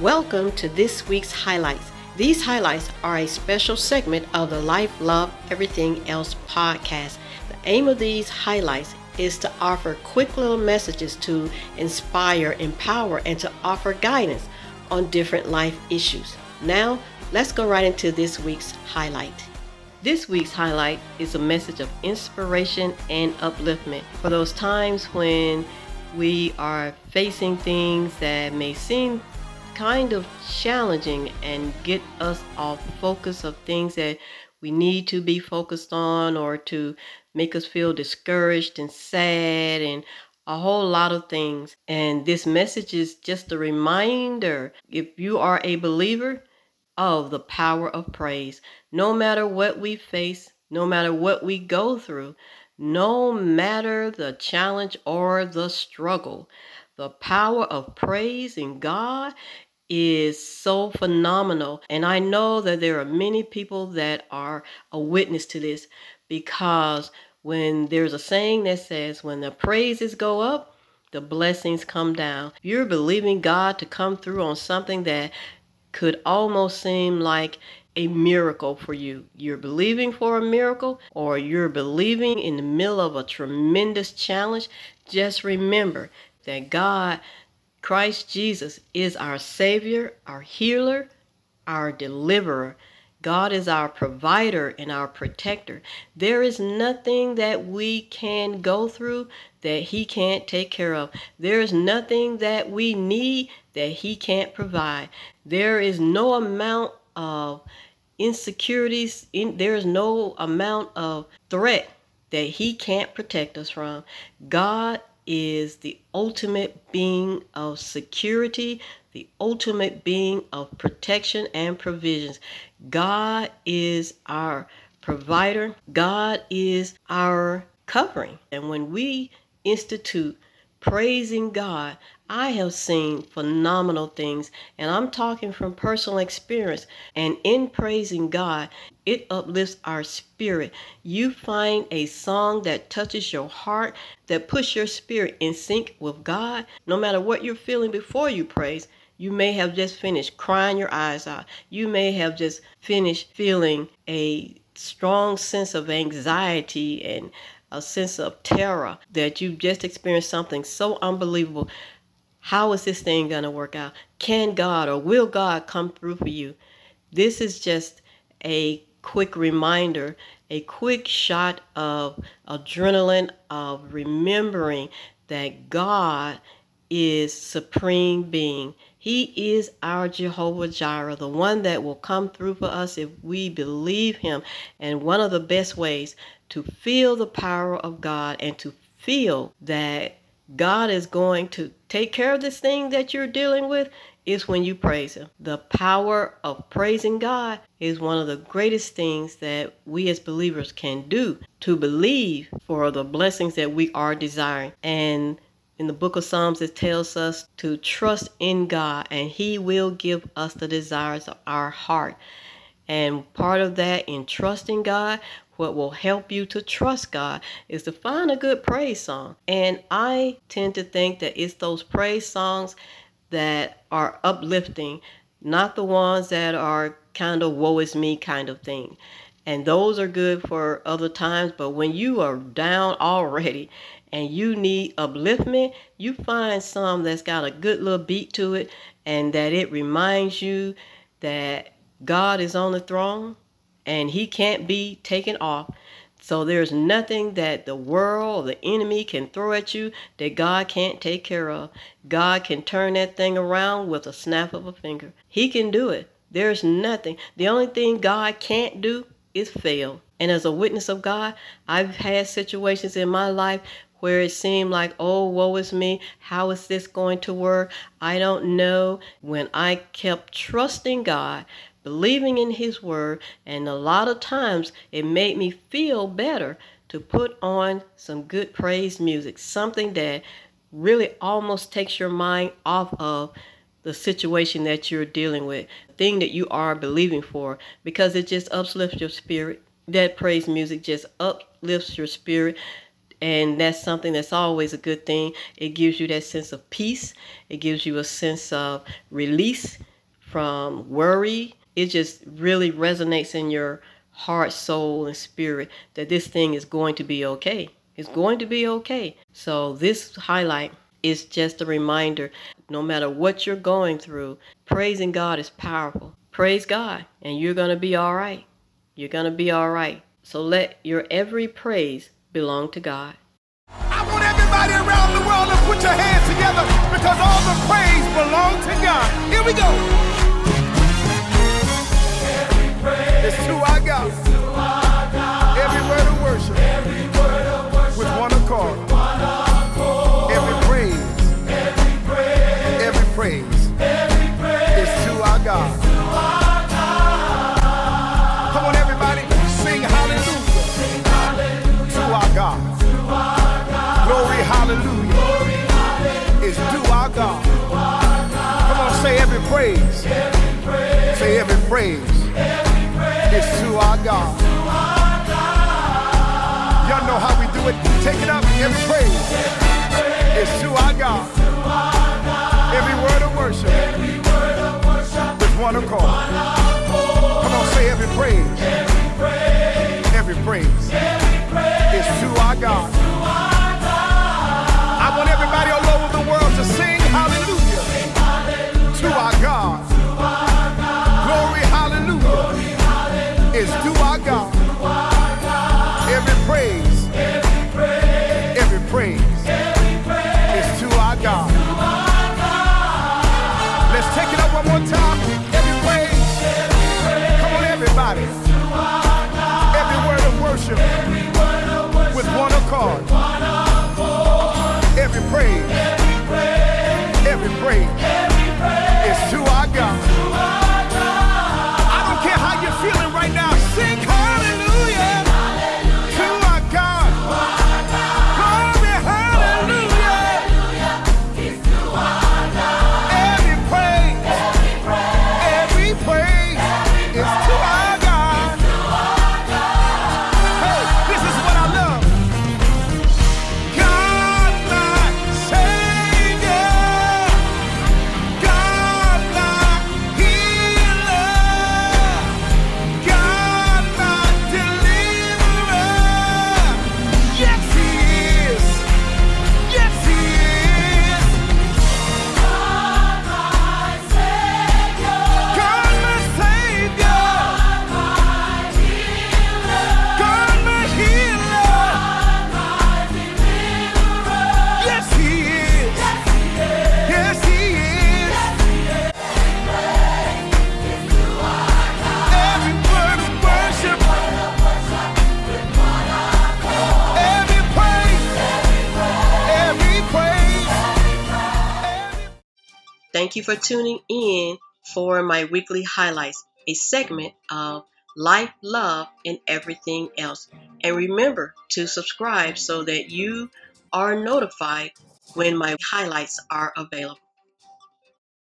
Welcome to this week's highlights. These highlights are a special segment of the Life, Love, Everything Else podcast. The aim of these highlights is to offer quick little messages to inspire, empower, and to offer guidance on different life issues. Now, let's go right into this week's highlight. This week's highlight is a message of inspiration and upliftment for those times when we are facing things that may seem kind of challenging and get us off focus of things that we need to be focused on or to make us feel discouraged and sad and a whole lot of things. And this message is just a reminder if you are a believer of the power of praise, no matter what we face, no matter what we go through, no matter the challenge or the struggle. The power of praising God is so phenomenal. And I know that there are many people that are a witness to this because when there's a saying that says, when the praises go up, the blessings come down. You're believing God to come through on something that could almost seem like a miracle for you. You're believing for a miracle or you're believing in the middle of a tremendous challenge. Just remember that God, Christ Jesus, is our Savior, our healer, our deliverer. God is our provider and our protector. There is nothing that we can go through that He can't take care of. There is nothing that we need that He can't provide. There is no amount of insecurities, in, there is no amount of threat that He can't protect us from. God is the ultimate being of security, the ultimate being of protection and provisions. God is our provider, God is our covering. And when we institute praising God, I have seen phenomenal things, and I'm talking from personal experience. And in praising God, it uplifts our spirit. You find a song that touches your heart, that puts your spirit in sync with God, no matter what you're feeling before you praise. You may have just finished crying your eyes out. You may have just finished feeling a strong sense of anxiety and a sense of terror that you've just experienced something so unbelievable. How is this thing going to work out? Can God or will God come through for you? This is just a quick reminder, a quick shot of adrenaline, of remembering that God is supreme being. He is our Jehovah Jireh, the one that will come through for us if we believe him. And one of the best ways to feel the power of God and to feel that God is going to take care of this thing that you're dealing with is when you praise Him. The power of praising God is one of the greatest things that we as believers can do to believe for the blessings that we are desiring. And in the book of Psalms, it tells us to trust in God and He will give us the desires of our heart. And part of that in trusting God what will help you to trust God is to find a good praise song. And I tend to think that it's those praise songs that are uplifting, not the ones that are kind of woe is me kind of thing. And those are good for other times, but when you are down already and you need upliftment, you find some that's got a good little beat to it and that it reminds you that God is on the throne and he can't be taken off. So there's nothing that the world or the enemy can throw at you that God can't take care of. God can turn that thing around with a snap of a finger. He can do it. There's nothing. The only thing God can't do is fail. And as a witness of God, I've had situations in my life where it seemed like, oh, woe is me. How is this going to work? I don't know. When I kept trusting God, believing in His Word, and a lot of times it made me feel better to put on some good praise music, something that really almost takes your mind off of the situation that you're dealing with, the thing that you are believing for, because it just uplifts your spirit. That praise music just uplifts your spirit. And that's something that's always a good thing. It gives you that sense of peace, it gives you a sense of release from worry. It just really resonates in your heart, soul, and spirit that this thing is going to be okay. It's going to be okay. So, this highlight is just a reminder no matter what you're going through, praising God is powerful. Praise God, and you're going to be all right. You're going to be all right. So let your every praise belong to God. I want everybody around the world to put your hands together because all the praise belongs to God. Here we go. It's to our God. Every word of worship. With one accord. Every praise. Every praise. Is Glory, hallelujah. Is due our God. Come on, say every praise. Say every praise. Is to our God. Y'all know how we do it. Take it up. Every praise is to our God. Every word of worship with one accord. Come on, say every praise. Every praise is to our God. Thank you for tuning in for my weekly highlights, a segment of life, love, and everything else. And remember to subscribe so that you are notified when my highlights are available.